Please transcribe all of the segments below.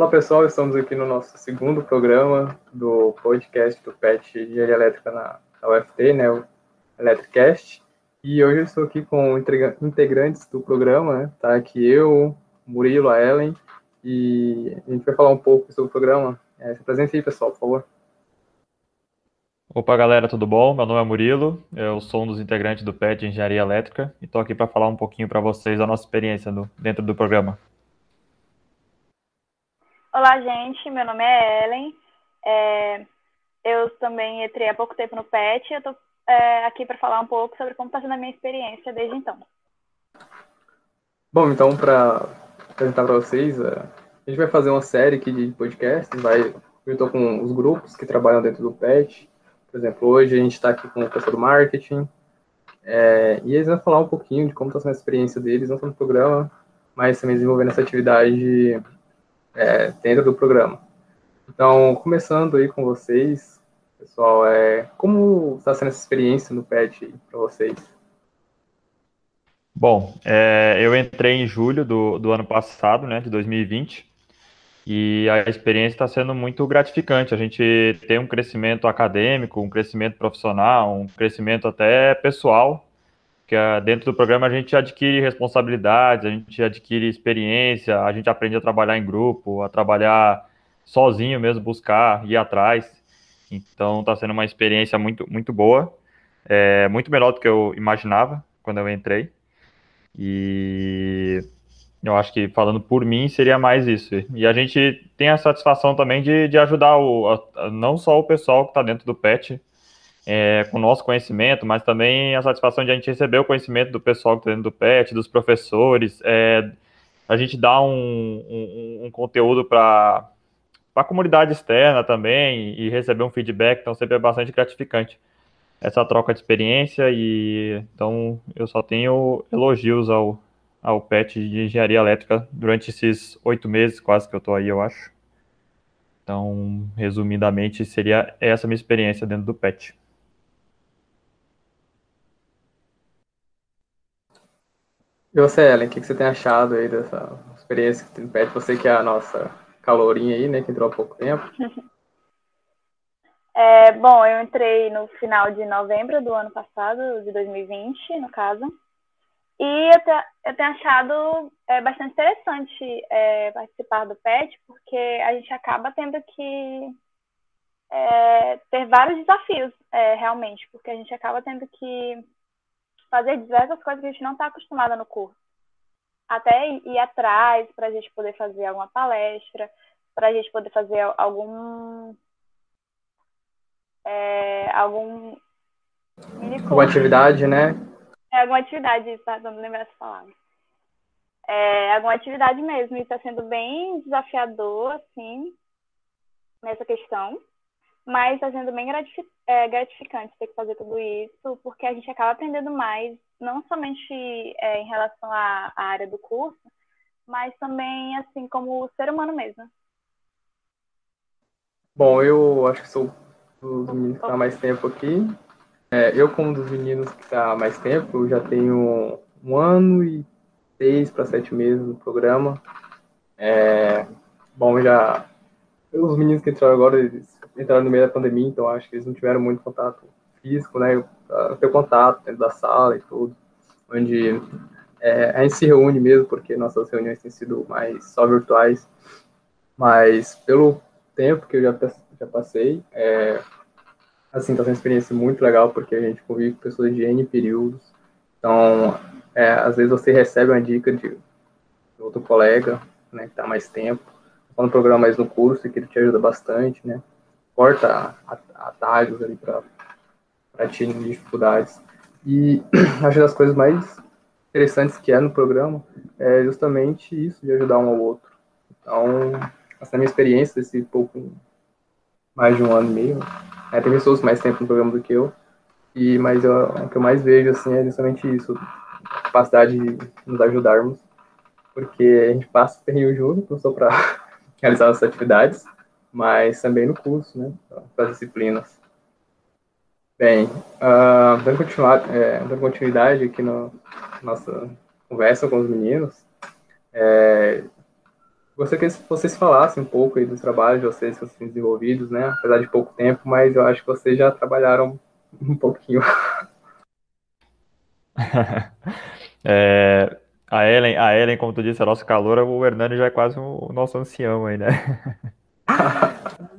Olá pessoal, estamos aqui no nosso segundo programa do podcast do PET de Elétrica na, UFT, né, o Electricast. E hoje eu estou aqui com integrantes do programa, né, tá aqui eu, Murilo, a Ellen, e a gente vai falar um pouco sobre o programa. É, se apresente aí pessoal, por favor. Opa galera, tudo bom? Meu nome é Murilo, eu sou um dos integrantes do PET de Engenharia Elétrica e estou aqui para falar um pouquinho para vocês da nossa experiência no, dentro do programa. Olá, gente. Meu nome é Ellen. É, eu também entrei há pouco tempo no PET. Eu estou é, aqui para falar um pouco sobre como está sendo a minha experiência desde então. Bom, então, para apresentar para vocês, é, a gente vai fazer uma série aqui de podcasts. Vai, eu estou com os grupos que trabalham dentro do PET. Por exemplo, hoje a gente está aqui com o professor do marketing. É, e eles vão falar um pouquinho de como está sendo a experiência deles, não só no programa, mas também desenvolvendo essa atividade é, dentro do programa. Então, começando aí com vocês, pessoal, é, como está sendo essa experiência no PET para vocês? Bom, é, eu entrei em julho do, do ano passado, né, de 2020, e a experiência está sendo muito gratificante. A gente tem um crescimento acadêmico, um crescimento profissional, um crescimento até pessoal que dentro do programa a gente adquire responsabilidades, a gente adquire experiência, a gente aprende a trabalhar em grupo, a trabalhar sozinho mesmo, buscar, ir atrás. Então está sendo uma experiência muito, muito boa, é, muito melhor do que eu imaginava quando eu entrei. E eu acho que falando por mim seria mais isso. E a gente tem a satisfação também de, de ajudar o, a, não só o pessoal que está dentro do PET, é, com o nosso conhecimento, mas também a satisfação de a gente receber o conhecimento do pessoal que está dentro do PET, dos professores, é, a gente dá um, um, um conteúdo para a comunidade externa também e receber um feedback, então sempre é bastante gratificante essa troca de experiência e então eu só tenho elogios ao, ao PET de engenharia elétrica durante esses oito meses quase que eu estou aí, eu acho. Então, resumidamente, seria essa minha experiência dentro do PET. E você, Ellen, o que, você tem achado aí dessa experiência que tem no PET? Você que é a nossa calorinha aí, né, que entrou há pouco tempo. É, bom, eu entrei no final de novembro do ano passado, de 2020, no caso. E eu, te, eu tenho achado é, bastante interessante é, participar do PET, porque a gente acaba tendo que é, ter vários desafios, é, realmente, porque a gente acaba tendo que fazer diversas coisas que a gente não está acostumada no curso. Até ir atrás para a gente poder fazer alguma palestra, para a gente poder fazer algum. É, algum. Alguma atividade, né? É, alguma atividade, tá dando lembrar essa palavra. É, alguma atividade mesmo. E está sendo bem desafiador, assim, nessa questão mas está sendo bem é, gratificante ter que fazer tudo isso, porque a gente acaba aprendendo mais, não somente é, em relação à, à, área do curso, mas também, assim, como ser humano mesmo. Bom, eu acho que sou dos meninos que está mais tempo aqui. É, eu, como um dos meninos que está mais tempo, eu já tenho um ano e seis para sete meses no programa. É, bom, já os meninos que entraram agora, eles entraram no meio da pandemia, então acho que eles não tiveram muito contato físico, né? Ter contato dentro da sala e tudo, onde é, a gente se reúne mesmo, porque nossas reuniões têm sido mais só virtuais, mas pelo tempo que eu já, já passei, é, assim, está sendo uma experiência muito legal, porque a gente convive com pessoas de N períodos, então, é, às vezes você recebe uma dica de outro colega, né, que está mais tempo, tá no programa mais no curso, que ele te ajuda bastante, né, corta atalhos ali para ti em dificuldades. E acho que das coisas mais interessantes que é no programa é justamente isso, de ajudar um ao outro. Então, essa é a minha experiência desse pouco mais de um ano e meio. Tem pessoas mais tempo no programa do que eu, e, mas eu, o que eu mais vejo assim, é justamente isso, capacidade de nos ajudarmos, porque a gente passa o período junto, não só para realizar as atividades, mas também no curso, né, para as disciplinas. Bem, uh, dando, continuar, é, dando continuidade aqui na nossa conversa com os meninos, é, gostaria que vocês falassem um pouco aí dos trabalhos de vocês que vocês desenvolvidos, né? Apesar de pouco tempo, mas eu acho que vocês já trabalharam um pouquinho. é, a Ellen, a Ellen, como tu disse, a nossa calor, o Hernani já é quase o nosso ancião aí, né?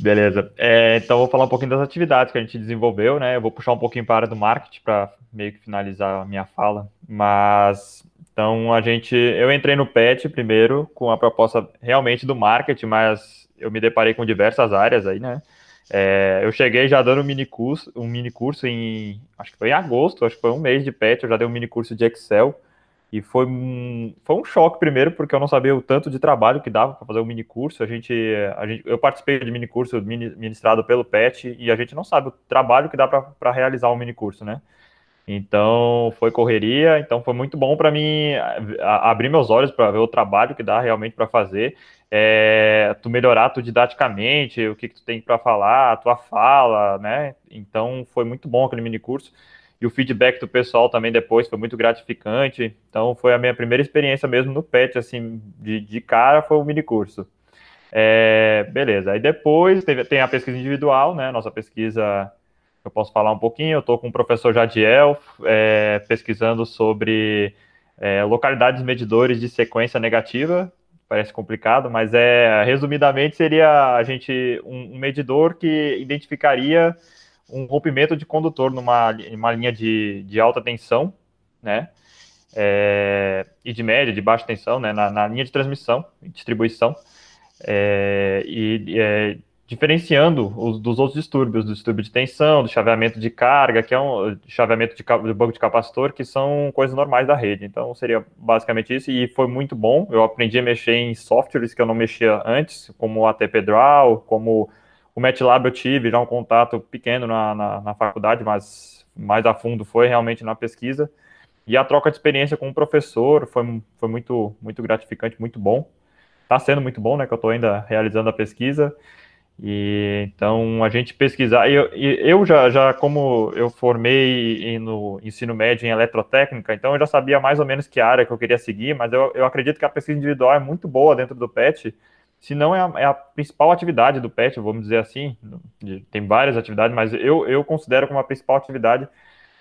Beleza. É, então, vou falar um pouquinho das atividades que a gente desenvolveu, né? Eu vou puxar um pouquinho para a área do marketing para meio que finalizar a minha fala. Mas, então, a gente... Eu entrei no PET primeiro com a proposta realmente do marketing, mas eu me deparei com diversas áreas aí, né? É, eu cheguei já dando um mini curso, um mini curso em... Acho que foi em agosto, acho que foi um mês de PET, eu já dei um mini curso de Excel. E foi um, foi um choque primeiro, porque eu não sabia o tanto de trabalho que dava para fazer um mini curso. A gente, a gente, eu participei de mini curso ministrado pelo PET e a gente não sabe o trabalho que dá para realizar um mini curso, né? Então foi correria, então foi muito bom para mim abrir meus olhos para ver o trabalho que dá realmente para fazer, é, tu melhorar tu didaticamente, o que, que tu tem para falar, a tua fala, né? Então foi muito bom aquele mini curso e o feedback do pessoal também depois foi muito gratificante. Então, foi a minha primeira experiência mesmo no PET, assim, de, de cara, foi o mini curso. É, beleza, aí depois teve, tem a pesquisa individual, né, nossa pesquisa, eu posso falar um pouquinho, eu estou com o professor Jadiel, é, pesquisando sobre é, localidades medidores de sequência negativa, parece complicado, mas é, resumidamente seria a gente, um, um medidor que identificaria um rompimento de condutor numa uma linha de, de alta tensão, né? É, e de média, de baixa tensão, né? Na, na linha de transmissão e distribuição. É, e é, diferenciando os dos outros distúrbios, do distúrbio de tensão, do chaveamento de carga, que é um chaveamento de, do banco de capacitor, que são coisas normais da rede. Então, seria basicamente isso, e foi muito bom. Eu aprendi a mexer em softwares que eu não mexia antes, como o ATP Draw, como o MATLAB eu tive já um contato pequeno na, na, na, faculdade, mas mais a fundo foi realmente na pesquisa. E a troca de experiência com o professor foi, foi muito, muito gratificante, muito bom. Está sendo muito bom, né? Que eu estou ainda realizando a pesquisa. E então a gente pesquisar. Eu, eu já, já, como eu formei no ensino médio em eletrotécnica, então eu já sabia mais ou menos que área que eu queria seguir, mas eu, eu acredito que a pesquisa individual é muito boa dentro do PET se não é a, é a, principal atividade do PET, vamos dizer assim, tem várias atividades, mas eu, eu considero como a principal atividade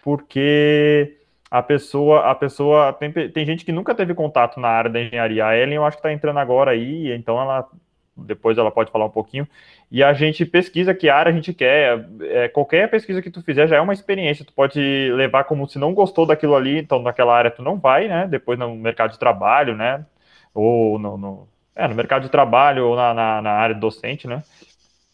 porque a pessoa, a pessoa tem, tem gente que nunca teve contato na área da engenharia. A Ellen, eu acho que está entrando agora aí, então ela depois ela pode falar um pouquinho. E a gente pesquisa que área a gente quer. É, qualquer pesquisa que tu fizer já é uma experiência. Tu pode levar como se não gostou daquilo ali, então naquela área tu não vai, né? Depois no mercado de trabalho, né? Ou no, no é, no mercado de trabalho ou na, na, na área docente, né?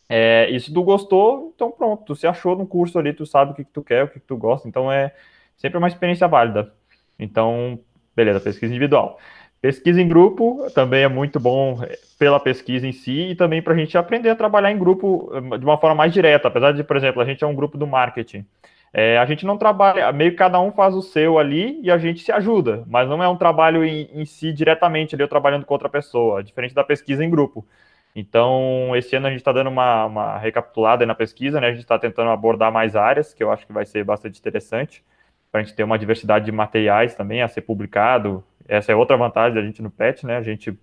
É, e se tu gostou, então pronto, tu se achou no curso ali, tu sabe o que, que tu quer, o que, que tu gosta, então é sempre uma experiência válida. Então, beleza, pesquisa individual. Pesquisa em grupo também é muito bom é, pela pesquisa em si e também para a gente aprender a trabalhar em grupo eh, de uma forma mais direta. Apesar de, por exemplo, a gente é um grupo do marketing. É, a gente não trabalha, meio que cada um faz o seu ali e a gente se ajuda, mas não é um trabalho em, em si diretamente ali, eu trabalhando com outra pessoa, diferente da pesquisa em grupo. Então, esse ano a gente está dando uma, uma recapitulada na pesquisa, né? A gente está tentando abordar mais áreas, que eu acho que vai ser bastante interessante, para a gente ter uma diversidade de materiais também a ser publicado. Essa é outra vantagem da gente no PET, né? A gente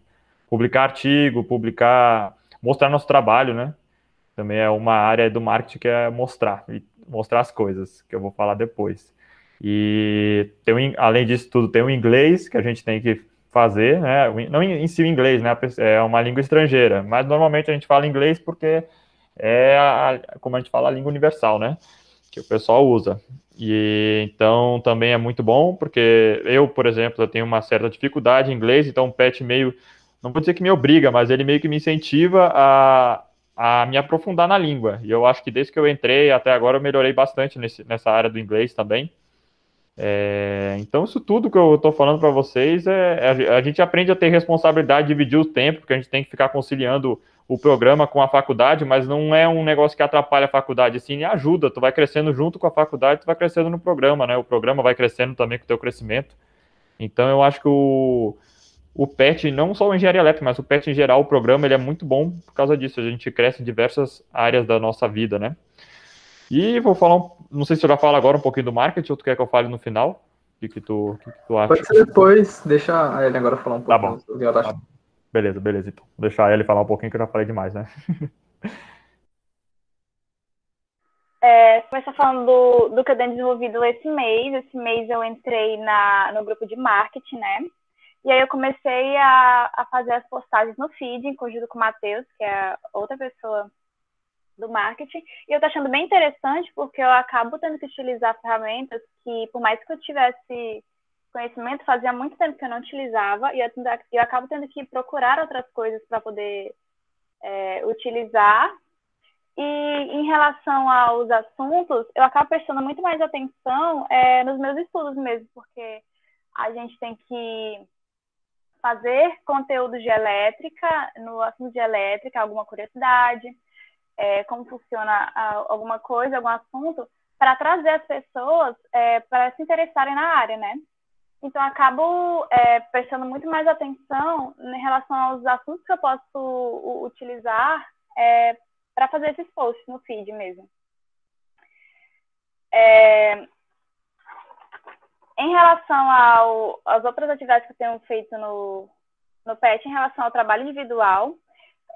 publicar artigo, publicar, mostrar nosso trabalho, né? Também é uma área do marketing que é mostrar. Mostrar as coisas, que eu vou falar depois. E tem um, além disso tudo, tem o inglês que a gente tem que fazer, né? Não em si o inglês, né? É uma língua estrangeira, mas normalmente a gente fala inglês porque é, a, como a gente fala, a língua universal, né? Que o pessoal usa. E então também é muito bom, porque eu, por exemplo, eu tenho uma certa dificuldade em inglês, então o PET meio, não vou dizer que me obriga, mas ele meio que me incentiva a, a me aprofundar na língua. E eu acho que desde que eu entrei até agora eu melhorei bastante nesse, nessa área do inglês também. É, então, isso tudo que eu estou falando para vocês é, é, a gente aprende a ter responsabilidade, dividir o tempo, porque a gente tem que ficar conciliando o programa com a faculdade, mas não é um negócio que atrapalha a faculdade, sim, ajuda. Tu vai crescendo junto com a faculdade, tu vai crescendo no programa, né? O programa vai crescendo também com o teu crescimento. Então, eu acho que o, o PET, não só o engenharia elétrica, mas o PET em geral, o programa, ele é muito bom por causa disso. A gente cresce em diversas áreas da nossa vida, né? E vou falar, um, não sei se você já fala agora um pouquinho do marketing ou tu quer que eu fale no final? O que, que, tu, que, que tu acha? Pode ser depois, deixa a Ellen agora falar um pouco. Tá bom. Beleza, beleza. Então, vou deixar a Ellen falar um pouquinho que eu já falei demais, né? É, começar falando do, do que eu tenho desenvolvido esse mês. Esse mês eu entrei na, no grupo de marketing, né? E aí eu comecei a, a fazer as postagens no feed, em conjunto com o Matheus, que é outra pessoa do marketing. E eu tô achando bem interessante porque eu acabo tendo que utilizar ferramentas que, por mais que eu tivesse conhecimento, fazia muito tempo que eu não utilizava e eu, eu acabo tendo que procurar outras coisas para poder é, utilizar. E em relação aos assuntos, eu acabo prestando muito mais atenção é, nos meus estudos mesmo, porque a gente tem que fazer conteúdo de elétrica, no assunto de elétrica, alguma curiosidade, é, como funciona alguma coisa, algum assunto, para trazer as pessoas é, para se interessarem na área, né? Então, acabo é, prestando muito mais atenção em relação aos assuntos que eu posso utilizar é, para fazer esses posts no feed mesmo. É, em relação ao, às outras atividades que eu tenho feito no, no PET, em relação ao trabalho individual,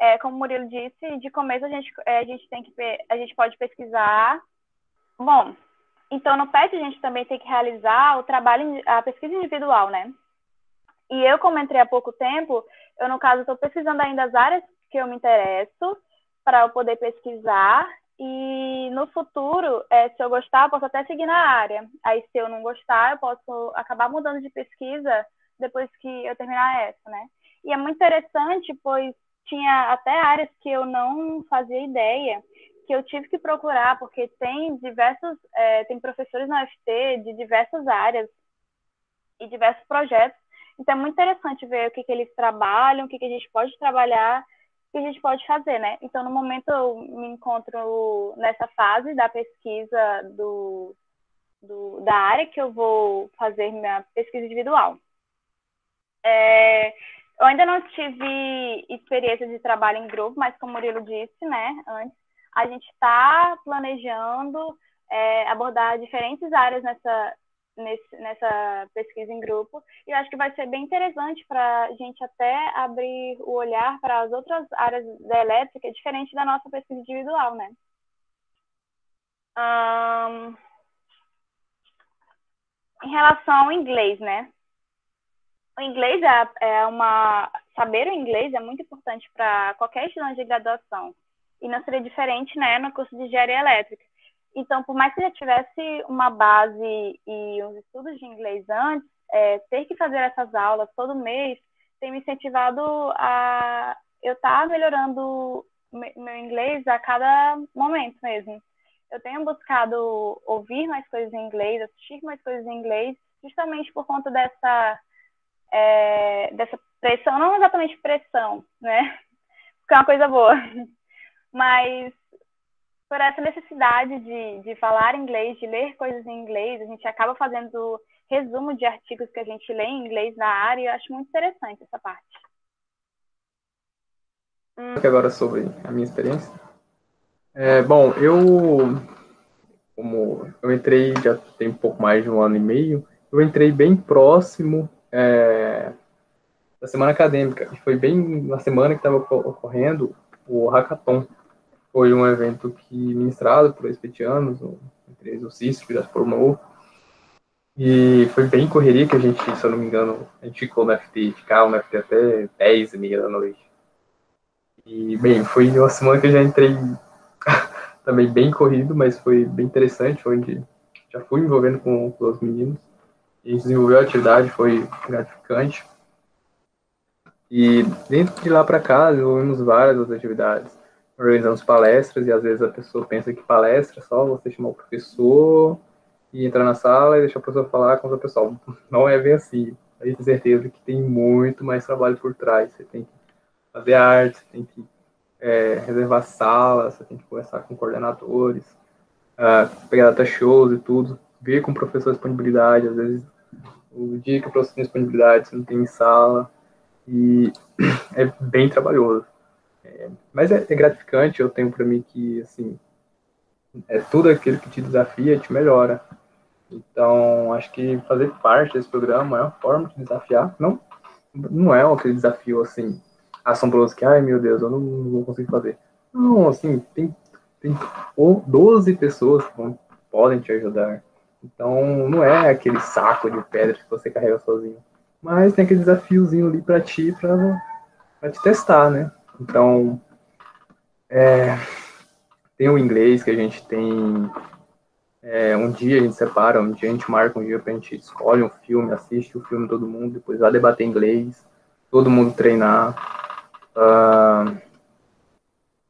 é, como o Murilo disse, de começo a gente, é, a gente tem que a gente pode pesquisar. Bom, então no PET a gente também tem que realizar o trabalho, a pesquisa individual, né? E eu, como entrei há pouco tempo, eu no caso estou pesquisando ainda as áreas que eu me interesso para eu poder pesquisar e no futuro, é, se eu gostar, eu posso até seguir na área. Aí, se eu não gostar, eu posso acabar mudando de pesquisa depois que eu terminar essa, né? E é muito interessante, pois tinha até áreas que eu não fazia ideia, que eu tive que procurar, porque tem diversos, é, tem professores na UFT de diversas áreas e diversos projetos. Então é muito interessante ver o que, que eles trabalham, o que, que a gente pode trabalhar, o que a gente pode fazer, né? Então, no momento, eu me encontro nessa fase da pesquisa do, do da área que eu vou fazer minha pesquisa individual. É, eu ainda não tive experiência de trabalho em grupo, mas como o Murilo disse, né, antes, a gente está planejando é, abordar diferentes áreas nessa, nesse, nessa pesquisa em grupo. E acho que vai ser bem interessante para a gente até abrir o olhar para as outras áreas da elétrica, diferente da nossa pesquisa individual, né? Um, em relação ao inglês, né? o inglês é, é uma saber o inglês é muito importante para qualquer estudante de graduação e não seria diferente né no curso de engenharia elétrica. Então por mais que já tivesse uma base e uns estudos de inglês antes é, ter que fazer essas aulas todo mês tem me incentivado a eu estar tá melhorando meu inglês a cada momento mesmo. Eu tenho buscado ouvir mais coisas em inglês assistir mais coisas em inglês justamente por conta dessa é, dessa pressão, não exatamente pressão, né? Porque é uma coisa boa, mas por essa necessidade de, de falar inglês, de ler coisas em inglês, a gente acaba fazendo resumo de artigos que a gente lê em inglês na área e eu acho muito interessante essa parte. Hum. Agora sobre a minha experiência. É, bom, eu como eu entrei já tem um pouco mais de um ano e meio, eu entrei bem próximo é, da semana acadêmica. Foi bem na semana que estava ocorrendo o Hackathon. Foi um evento que ministrado por espetianos, entre eles o Cícero, que já se formou. E foi bem correria que a gente, se eu não me engano, a gente ficou no FT, ficava no FT até 10 e meia da noite. E, bem, foi uma semana que eu já entrei também bem corrido, mas foi bem interessante, onde já fui envolvendo com, com os meninos a gente desenvolveu a atividade, foi gratificante. E dentro de lá para cá, desenvolvemos várias outras atividades. Organizamos palestras, e às vezes a pessoa pensa que palestra só você chamar o professor e entrar na sala e deixar o professor falar com o pessoal. Não é bem assim. A tem certeza que tem muito mais trabalho por trás. Você tem que fazer arte, você tem que é, reservar salas, você tem que conversar com coordenadores, uh, pegar data shows e tudo, ver com o professor a disponibilidade, às vezes o dia que o professor tem disponibilidade, você não tem sala, e é bem trabalhoso. É, mas é, é, gratificante, eu tenho para mim que, assim, é tudo aquilo que te desafia te melhora. Então, acho que fazer parte desse programa é uma forma de desafiar. Não, não é aquele desafio assim assombroso que, ai meu Deus, eu não, não vou conseguir fazer. Não, assim, tem, tem 12 pessoas que vão, podem te ajudar. Então, não é aquele saco de pedra que você carrega sozinho. Mas tem aquele desafiozinho ali para ti, para te testar, né? Então, é, tem o inglês que a gente tem. É, um dia a gente separa, um dia a gente marca um dia pra gente escolhe um filme, assiste o filme todo mundo, depois vai debater inglês, todo mundo treinar. Uh,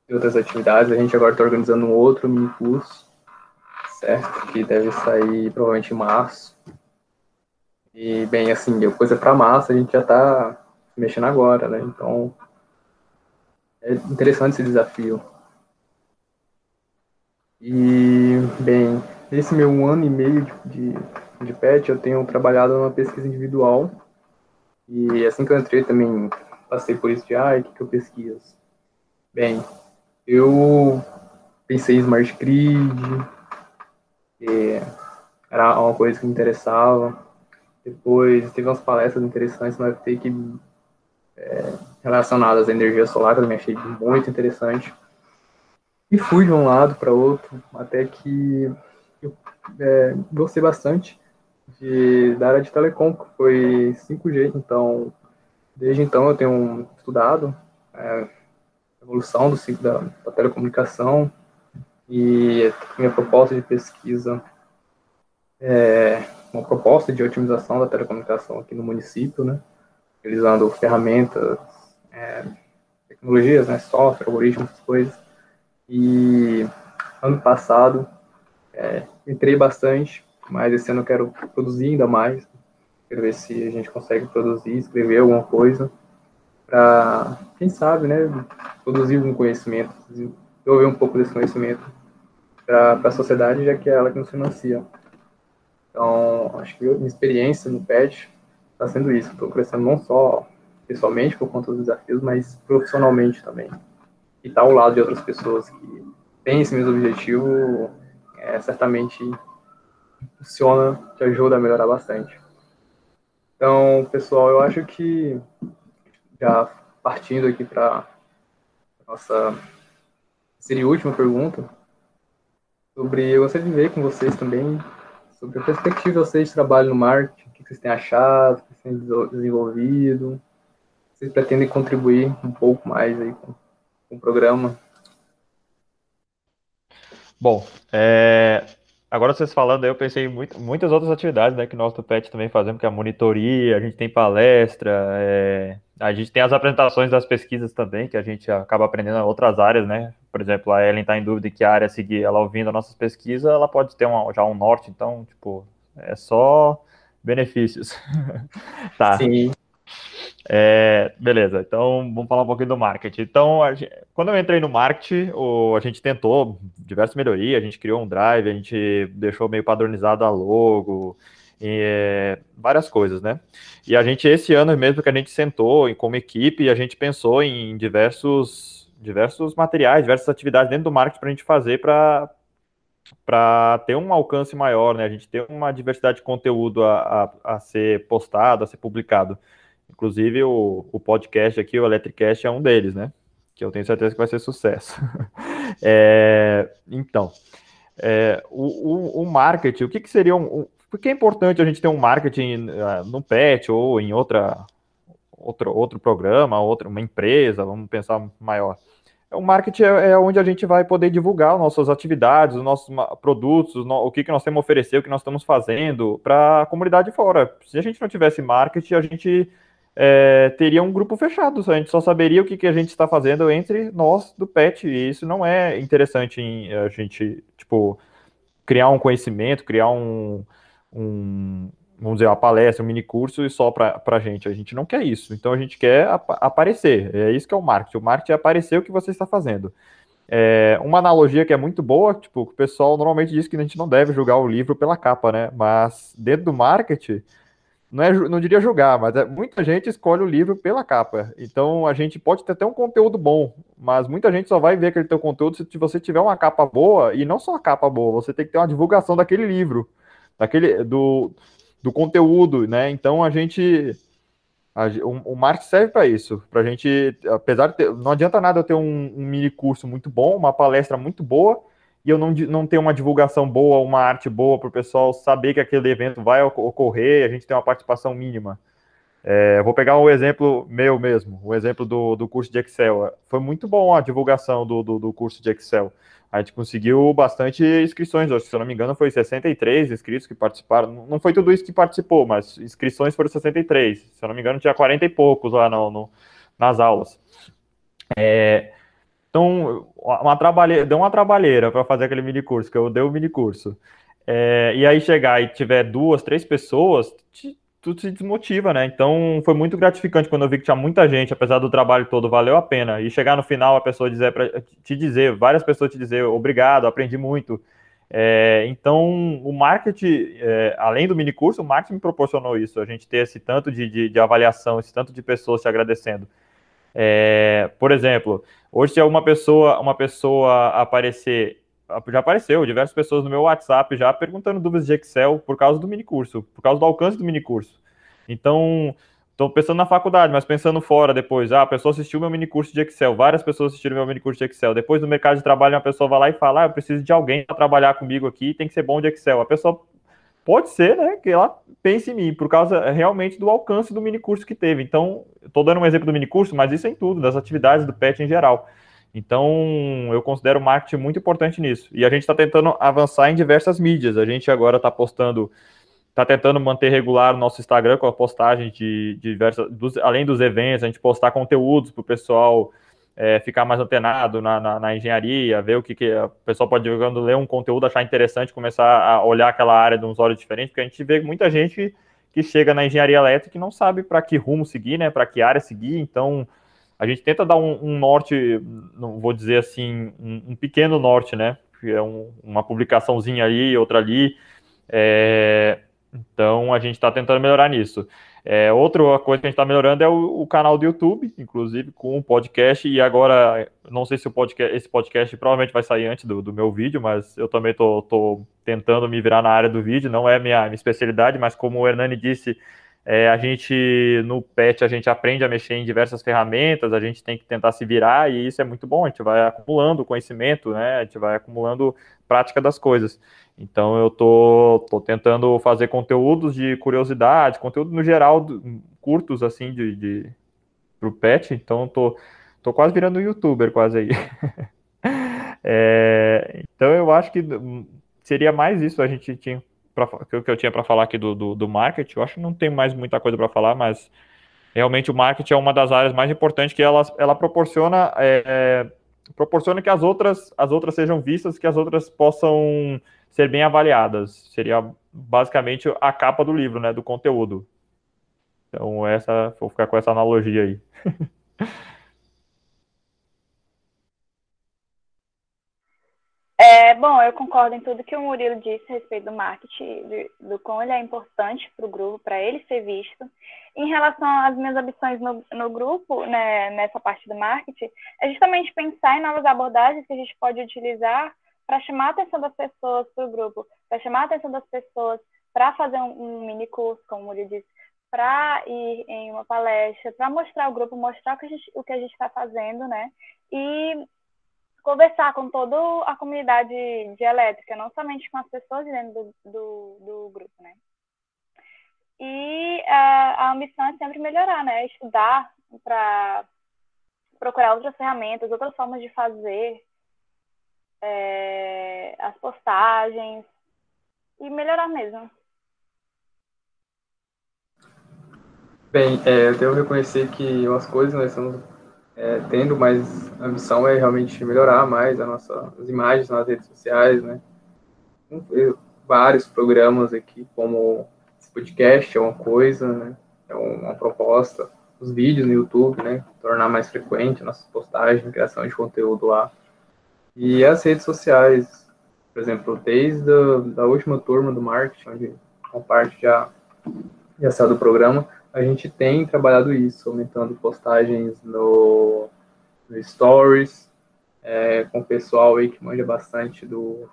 e outras atividades. A gente agora está organizando um outro mini curso, certo? Que deve sair provavelmente em março. E, bem, assim, coisa para março a gente já está mexendo agora, né? Então, é interessante esse desafio. E, bem, nesse meu ano e meio de, de, de PET, eu tenho trabalhado numa pesquisa individual. E assim que eu entrei também passei por isso de, ah, o que, que eu pesquiso? Bem, eu pensei em Smart Grid, era uma coisa que me interessava. Depois teve umas palestras interessantes no FT que é, relacionadas à energia solar, também achei muito interessante. E fui de um lado para outro, até que eu é, gostei bastante de, da área de telecom, que foi 5G. Então, desde então eu tenho estudado é, a evolução do ciclo da, da telecomunicação e minha proposta de pesquisa é uma proposta de otimização da telecomunicação aqui no município, né? Utilizando ferramentas, é, tecnologias, né? Software, algoritmos, coisas e ano passado é, entrei bastante, mas esse ano eu quero produzir ainda mais. Quero ver se a gente consegue produzir, escrever alguma coisa para, quem sabe, né, produzir um conhecimento, desenvolver um pouco desse conhecimento para a sociedade, já que é ela que nos financia. Então, acho que minha experiência no PET está sendo isso. Estou crescendo não só pessoalmente por conta dos desafios, mas profissionalmente também e estar tá ao lado de outras pessoas que têm esse mesmo objetivo, é, certamente funciona, te ajuda a melhorar bastante. Então, pessoal, eu acho que já partindo aqui para nossa seria última pergunta sobre eu gostaria de ver com vocês também sobre a perspectiva de vocês de trabalho no marketing, o que vocês têm achado, o que vocês têm desenvolvido, vocês pretendem contribuir um pouco mais aí com com o programa? Bom, é, agora vocês falando aí, eu pensei em muito, muitas outras atividades né, que nós do PET também fazemos, que é a monitoria, a gente tem palestra, é, a gente tem as apresentações das pesquisas também, que a gente acaba aprendendo em outras áreas, né? Por exemplo, a Ellen está em dúvida que área seguir, ela ouvindo as nossas pesquisas, ela pode ter uma, já um norte, então, tipo, é só benefícios. tá. Sim. É, beleza, então vamos falar um pouquinho do marketing. Então, gente, quando eu entrei no marketing, o, a gente tentou diversas melhorias, a gente criou um drive, a gente deixou meio padronizado a logo, e, é, várias coisas, né? E a gente, esse ano mesmo que a gente sentou como equipe, a gente pensou em diversos, diversos materiais, diversas atividades dentro do marketing para a gente fazer para para ter um alcance maior, né? A gente ter uma diversidade de conteúdo a, a, a ser postado, a ser publicado. Inclusive, o, o podcast aqui, o Electricast, é um deles, né? Que eu tenho certeza que vai ser sucesso. é, então, é, o, o, o, marketing, o que, que seria um. Por que é importante a gente ter um marketing uh, no PET ou em outra, outro, outro programa, outra, uma empresa, vamos pensar maior? O marketing é, é onde a gente vai poder divulgar nossas atividades, os nossos produtos, o que, que nós temos a oferecer, o que nós estamos fazendo para a comunidade fora. Se a gente não tivesse marketing, a gente é, teria um grupo fechado, a gente só saberia o que, que a gente está fazendo entre nós do PET, e isso não é interessante em a gente, tipo, criar um conhecimento, criar um, um vamos dizer, uma palestra, um mini curso e só para a gente. A gente não quer isso. Então a gente quer ap aparecer. É isso que é o marketing. O marketing é aparecer o que você está fazendo. É, uma analogia que é muito boa, tipo, o pessoal normalmente diz que a gente não deve julgar o livro pela capa, né? Mas dentro do marketing, não, é, não diria julgar, mas é, muita gente escolhe o livro pela capa. Então a gente pode ter até um conteúdo bom, mas muita gente só vai ver aquele teu conteúdo se você tiver uma capa boa, e não só a capa boa, você tem que ter uma divulgação daquele livro, daquele do, do conteúdo, né? Então a gente. A, o, o marketing serve para isso, para a gente, apesar de ter, não adianta nada eu ter um, um mini curso muito bom, uma palestra muito boa, e eu não, não tenho uma divulgação boa, uma arte boa para o pessoal saber que aquele evento vai ocorrer, a gente tem uma participação mínima. É, vou pegar um exemplo meu mesmo, o um exemplo do, do curso de Excel. Foi muito bom a divulgação do, do, do, curso de Excel. A gente conseguiu bastante inscrições, se eu não me engano, foi 63 inscritos que participaram. Não foi tudo isso que participou, mas inscrições foram 63. Se eu não me engano, tinha 40 e poucos lá no, no nas aulas. É, então, uma trabalheira, deu uma trabalheira para fazer aquele mini curso, que eu dei o mini curso. É, e aí chegar e tiver duas, três pessoas, te, tudo se desmotiva, né? Então foi muito gratificante quando eu vi que tinha muita gente, apesar do trabalho todo, valeu a pena. E chegar no final a pessoa dizer para te dizer, várias pessoas te dizer obrigado, aprendi muito. É, então o marketing, é, além do mini curso, o marketing me proporcionou isso, a gente ter esse tanto de, de, de avaliação, esse tanto de pessoas te agradecendo. É, por exemplo, hoje se uma pessoa, uma pessoa aparecer, já apareceu diversas pessoas no meu WhatsApp já perguntando dúvidas de Excel por causa do mini curso, por causa do alcance do mini curso. Então, estou pensando na faculdade, mas pensando fora depois, ah, a pessoa assistiu meu mini curso de Excel, várias pessoas assistiram meu mini curso de Excel. Depois no mercado de trabalho, uma pessoa vai lá e fala, ah, eu preciso de alguém para trabalhar comigo aqui, tem que ser bom de Excel. A pessoa Pode ser, né, que ela pense em mim, por causa eh, realmente do alcance do mini curso que teve. Então, estou dando um exemplo do mini curso, mas isso é em tudo, das atividades do PET em geral. Então, eu considero o marketing muito importante nisso. E a gente está tentando avançar em diversas mídias. A gente agora está postando, está tentando manter regular o nosso Instagram com a postagem de, de diversas, dos, além dos eventos, a gente postar conteúdos para o pessoal é, ficar mais antenado na, na, na, engenharia, ver o que, que a pessoa pode, jogando, ler um conteúdo, achar interessante, começar a olhar aquela área de uns olhos diferentes, porque a gente vê muita gente que chega na engenharia elétrica e não sabe para que rumo seguir, né, para que área seguir, então a gente tenta dar um, um norte, não vou dizer assim, um, um pequeno norte, né, que é um, uma publicaçãozinha ali, outra ali, é, então a gente está tentando melhorar nisso. É, outra coisa que a gente está melhorando é o, o, canal do YouTube, inclusive com o podcast. E agora, não sei se o podcast, esse podcast provavelmente vai sair antes do, do meu vídeo, mas eu também estou tentando me virar na área do vídeo. Não é minha, minha especialidade, mas como o Hernani disse, é, a gente no PET a gente aprende a mexer em diversas ferramentas, a gente tem que tentar se virar e isso é muito bom. A gente vai acumulando conhecimento, né? A gente vai acumulando prática das coisas. Então eu tô, tô tentando fazer conteúdos de curiosidade, conteúdo no geral curtos assim de, de pro pet. Então tô, tô quase virando youtuber quase aí. é, então eu acho que seria mais isso a gente tinha pra, que eu tinha para falar aqui do, do, do, marketing. Eu acho que não tem mais muita coisa para falar, mas realmente o marketing é uma das áreas mais importantes que ela, ela proporciona é, proporciona que as outras as outras sejam vistas, que as outras possam ser bem avaliadas. Seria basicamente a capa do livro, né, do conteúdo. Então, essa, vou ficar com essa analogia aí. É, bom, eu concordo em tudo que o Murilo disse a respeito do marketing, de, do quão ele é importante para o grupo, para ele ser visto. Em relação às minhas ambições no, no grupo, né, nessa parte do marketing, é justamente pensar em novas abordagens que a gente pode utilizar para chamar a atenção das pessoas para o grupo, para chamar a atenção das pessoas para fazer um, um, mini curso, como ele disse, para ir em uma palestra, para mostrar o grupo, mostrar o que a gente está fazendo, né? E conversar com toda a comunidade de elétrica, não somente com as pessoas dentro do, do, do grupo, né? E a, a ambição é sempre melhorar, né? Estudar para procurar outras ferramentas, outras formas de fazer, é, as postagens e melhorar mesmo. Bem, é, eu devo reconhecer que umas coisas nós estamos é, tendo, mais ambição é realmente melhorar mais a nossa, as imagens nas redes sociais, né? Vários programas aqui, como esse podcast é uma coisa, né? É uma proposta. Os vídeos no YouTube, né? Tornar mais frequente nossas postagens, criação de conteúdo lá. E as redes sociais, por exemplo, desde a da última turma do marketing, onde uma parte já já saiu do programa, a gente tem trabalhado isso, aumentando postagens no, no Stories, é, com o pessoal aí que manja bastante do,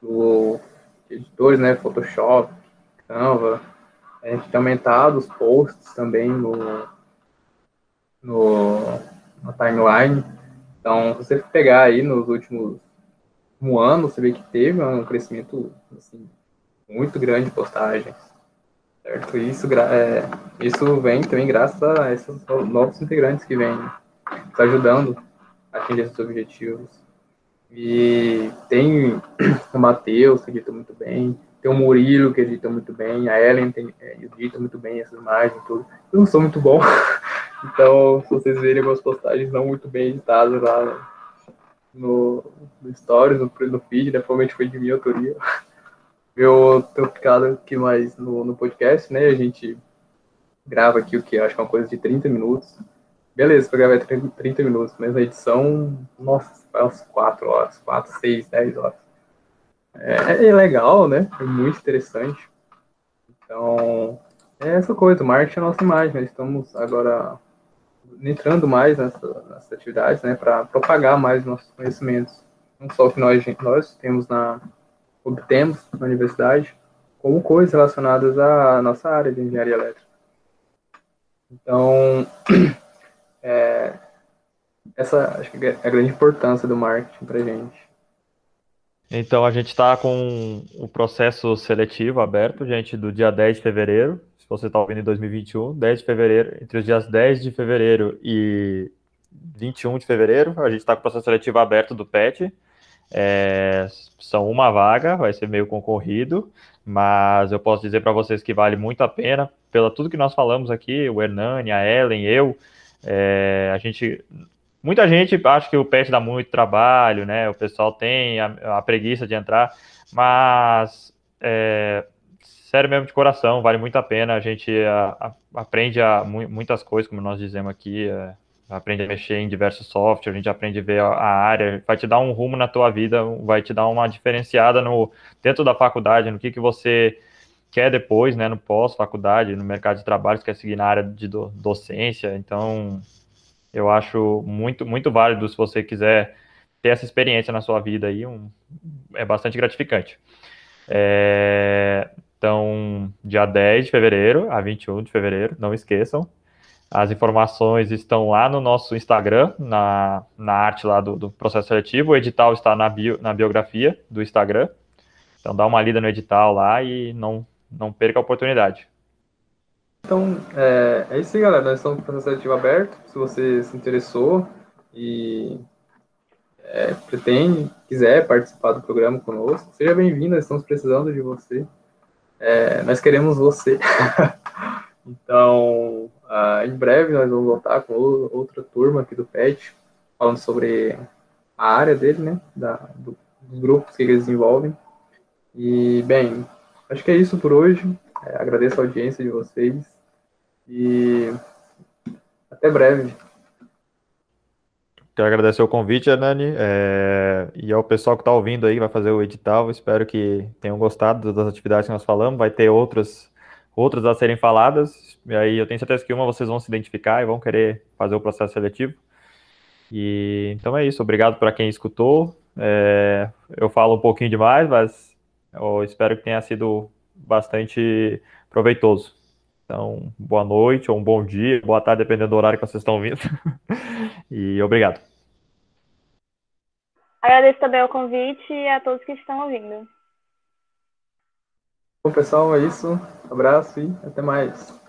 do editores, né, Photoshop, Canva. A gente tem aumentado os posts também no, no, na timeline. Então, se você pegar aí nos últimos um ano, você vê que teve um crescimento assim, muito grande de postagens. Certo? Isso, é, isso vem também graças a esses novos integrantes que vêm tá ajudando a atingir esses objetivos. E tem o Matheus, que edita muito bem, tem o Murilo, que edita muito bem, a Ellen tem, é, edita muito bem essas imagens tudo. Eu não sou muito bom, então se vocês verem algumas postagens não muito bem editadas lá no, no Stories, no, no feed, né, provavelmente foi de minha autoria. Eu tenho ficado aqui mais no, no podcast, né, a gente grava aqui o que acho que é uma coisa de 30 minutos, Beleza, para gravar 30, 30 minutos, mas a edição, nossa, vai umas 4 horas, 4, 6, 10 horas. É, é, legal, né? É muito interessante. Então, é essa coisa, o marketing é a nossa imagem. Nós estamos agora entrando mais nessa, nessas atividades, né, para propagar mais nossos conhecimentos. Não só o que nós, nós temos na, obtemos na universidade, como coisas relacionadas à nossa área de engenharia elétrica. Então, é, essa acho que é a grande importância do marketing para gente. Então, a gente está com o processo seletivo aberto, gente, do dia 10 de fevereiro, se você está ouvindo em 2021, 10 de fevereiro, entre os dias 10 de fevereiro e 21 de fevereiro, a gente está com o processo seletivo aberto do PET. É, são uma vaga, vai ser meio concorrido, mas eu posso dizer para vocês que vale muito a pena, pela tudo que nós falamos aqui, o Hernani, a Ellen, eu, é, a gente, muita gente acha que o PET dá muito trabalho, né? O pessoal tem a, a preguiça de entrar, mas é, sério mesmo de coração, vale muito a pena. A gente a, a, aprende a, muitas coisas, como nós dizemos aqui, é, aprende a mexer em diversos softwares, a gente aprende a ver a, área, vai te dar um rumo na tua vida, vai te dar uma diferenciada no dentro da faculdade, no que, que você quer depois, né, no pós-faculdade, no mercado de trabalho, quer seguir na área de do, docência. Então, eu acho muito, muito válido se você quiser ter essa experiência na sua vida aí, um, é bastante gratificante. É, então, dia 10 de fevereiro a 21 de fevereiro, não esqueçam. As informações estão lá no nosso Instagram, na, na arte lá do, do processo seletivo. O edital está na, bio, na biografia do Instagram. Então, dá uma lida no edital lá e não, não perca a oportunidade. Então, é, é isso aí, galera. Nós estamos com o processo seletivo aberto. Se você se interessou e é, pretende, quiser participar do programa conosco, seja bem-vindo. Nós estamos precisando de você. É, nós queremos você. então, uh, em breve nós vamos voltar com outra turma aqui do PET, falando sobre a área dele, né? Da, do, dos grupos que eles desenvolvem. E, bem, Acho que é isso por hoje. É, agradeço a audiência de vocês e até breve. Quero agradecer o convite, Hernani, é, e ao pessoal que está ouvindo aí, vai fazer o edital. Espero que tenham gostado das atividades que nós falamos. Vai ter outras, outras a serem faladas, e aí eu tenho certeza que uma vocês vão se identificar e vão querer fazer o processo seletivo. E então é isso. Obrigado para quem escutou. É, eu falo um pouquinho demais, mas eu espero que tenha sido bastante proveitoso. Então, boa noite, ou um bom dia, boa tarde, dependendo do horário que vocês estão vindo. e obrigado. Agradeço também o convite e a todos que estão ouvindo. Bom, pessoal, é isso. Um abraço e até mais.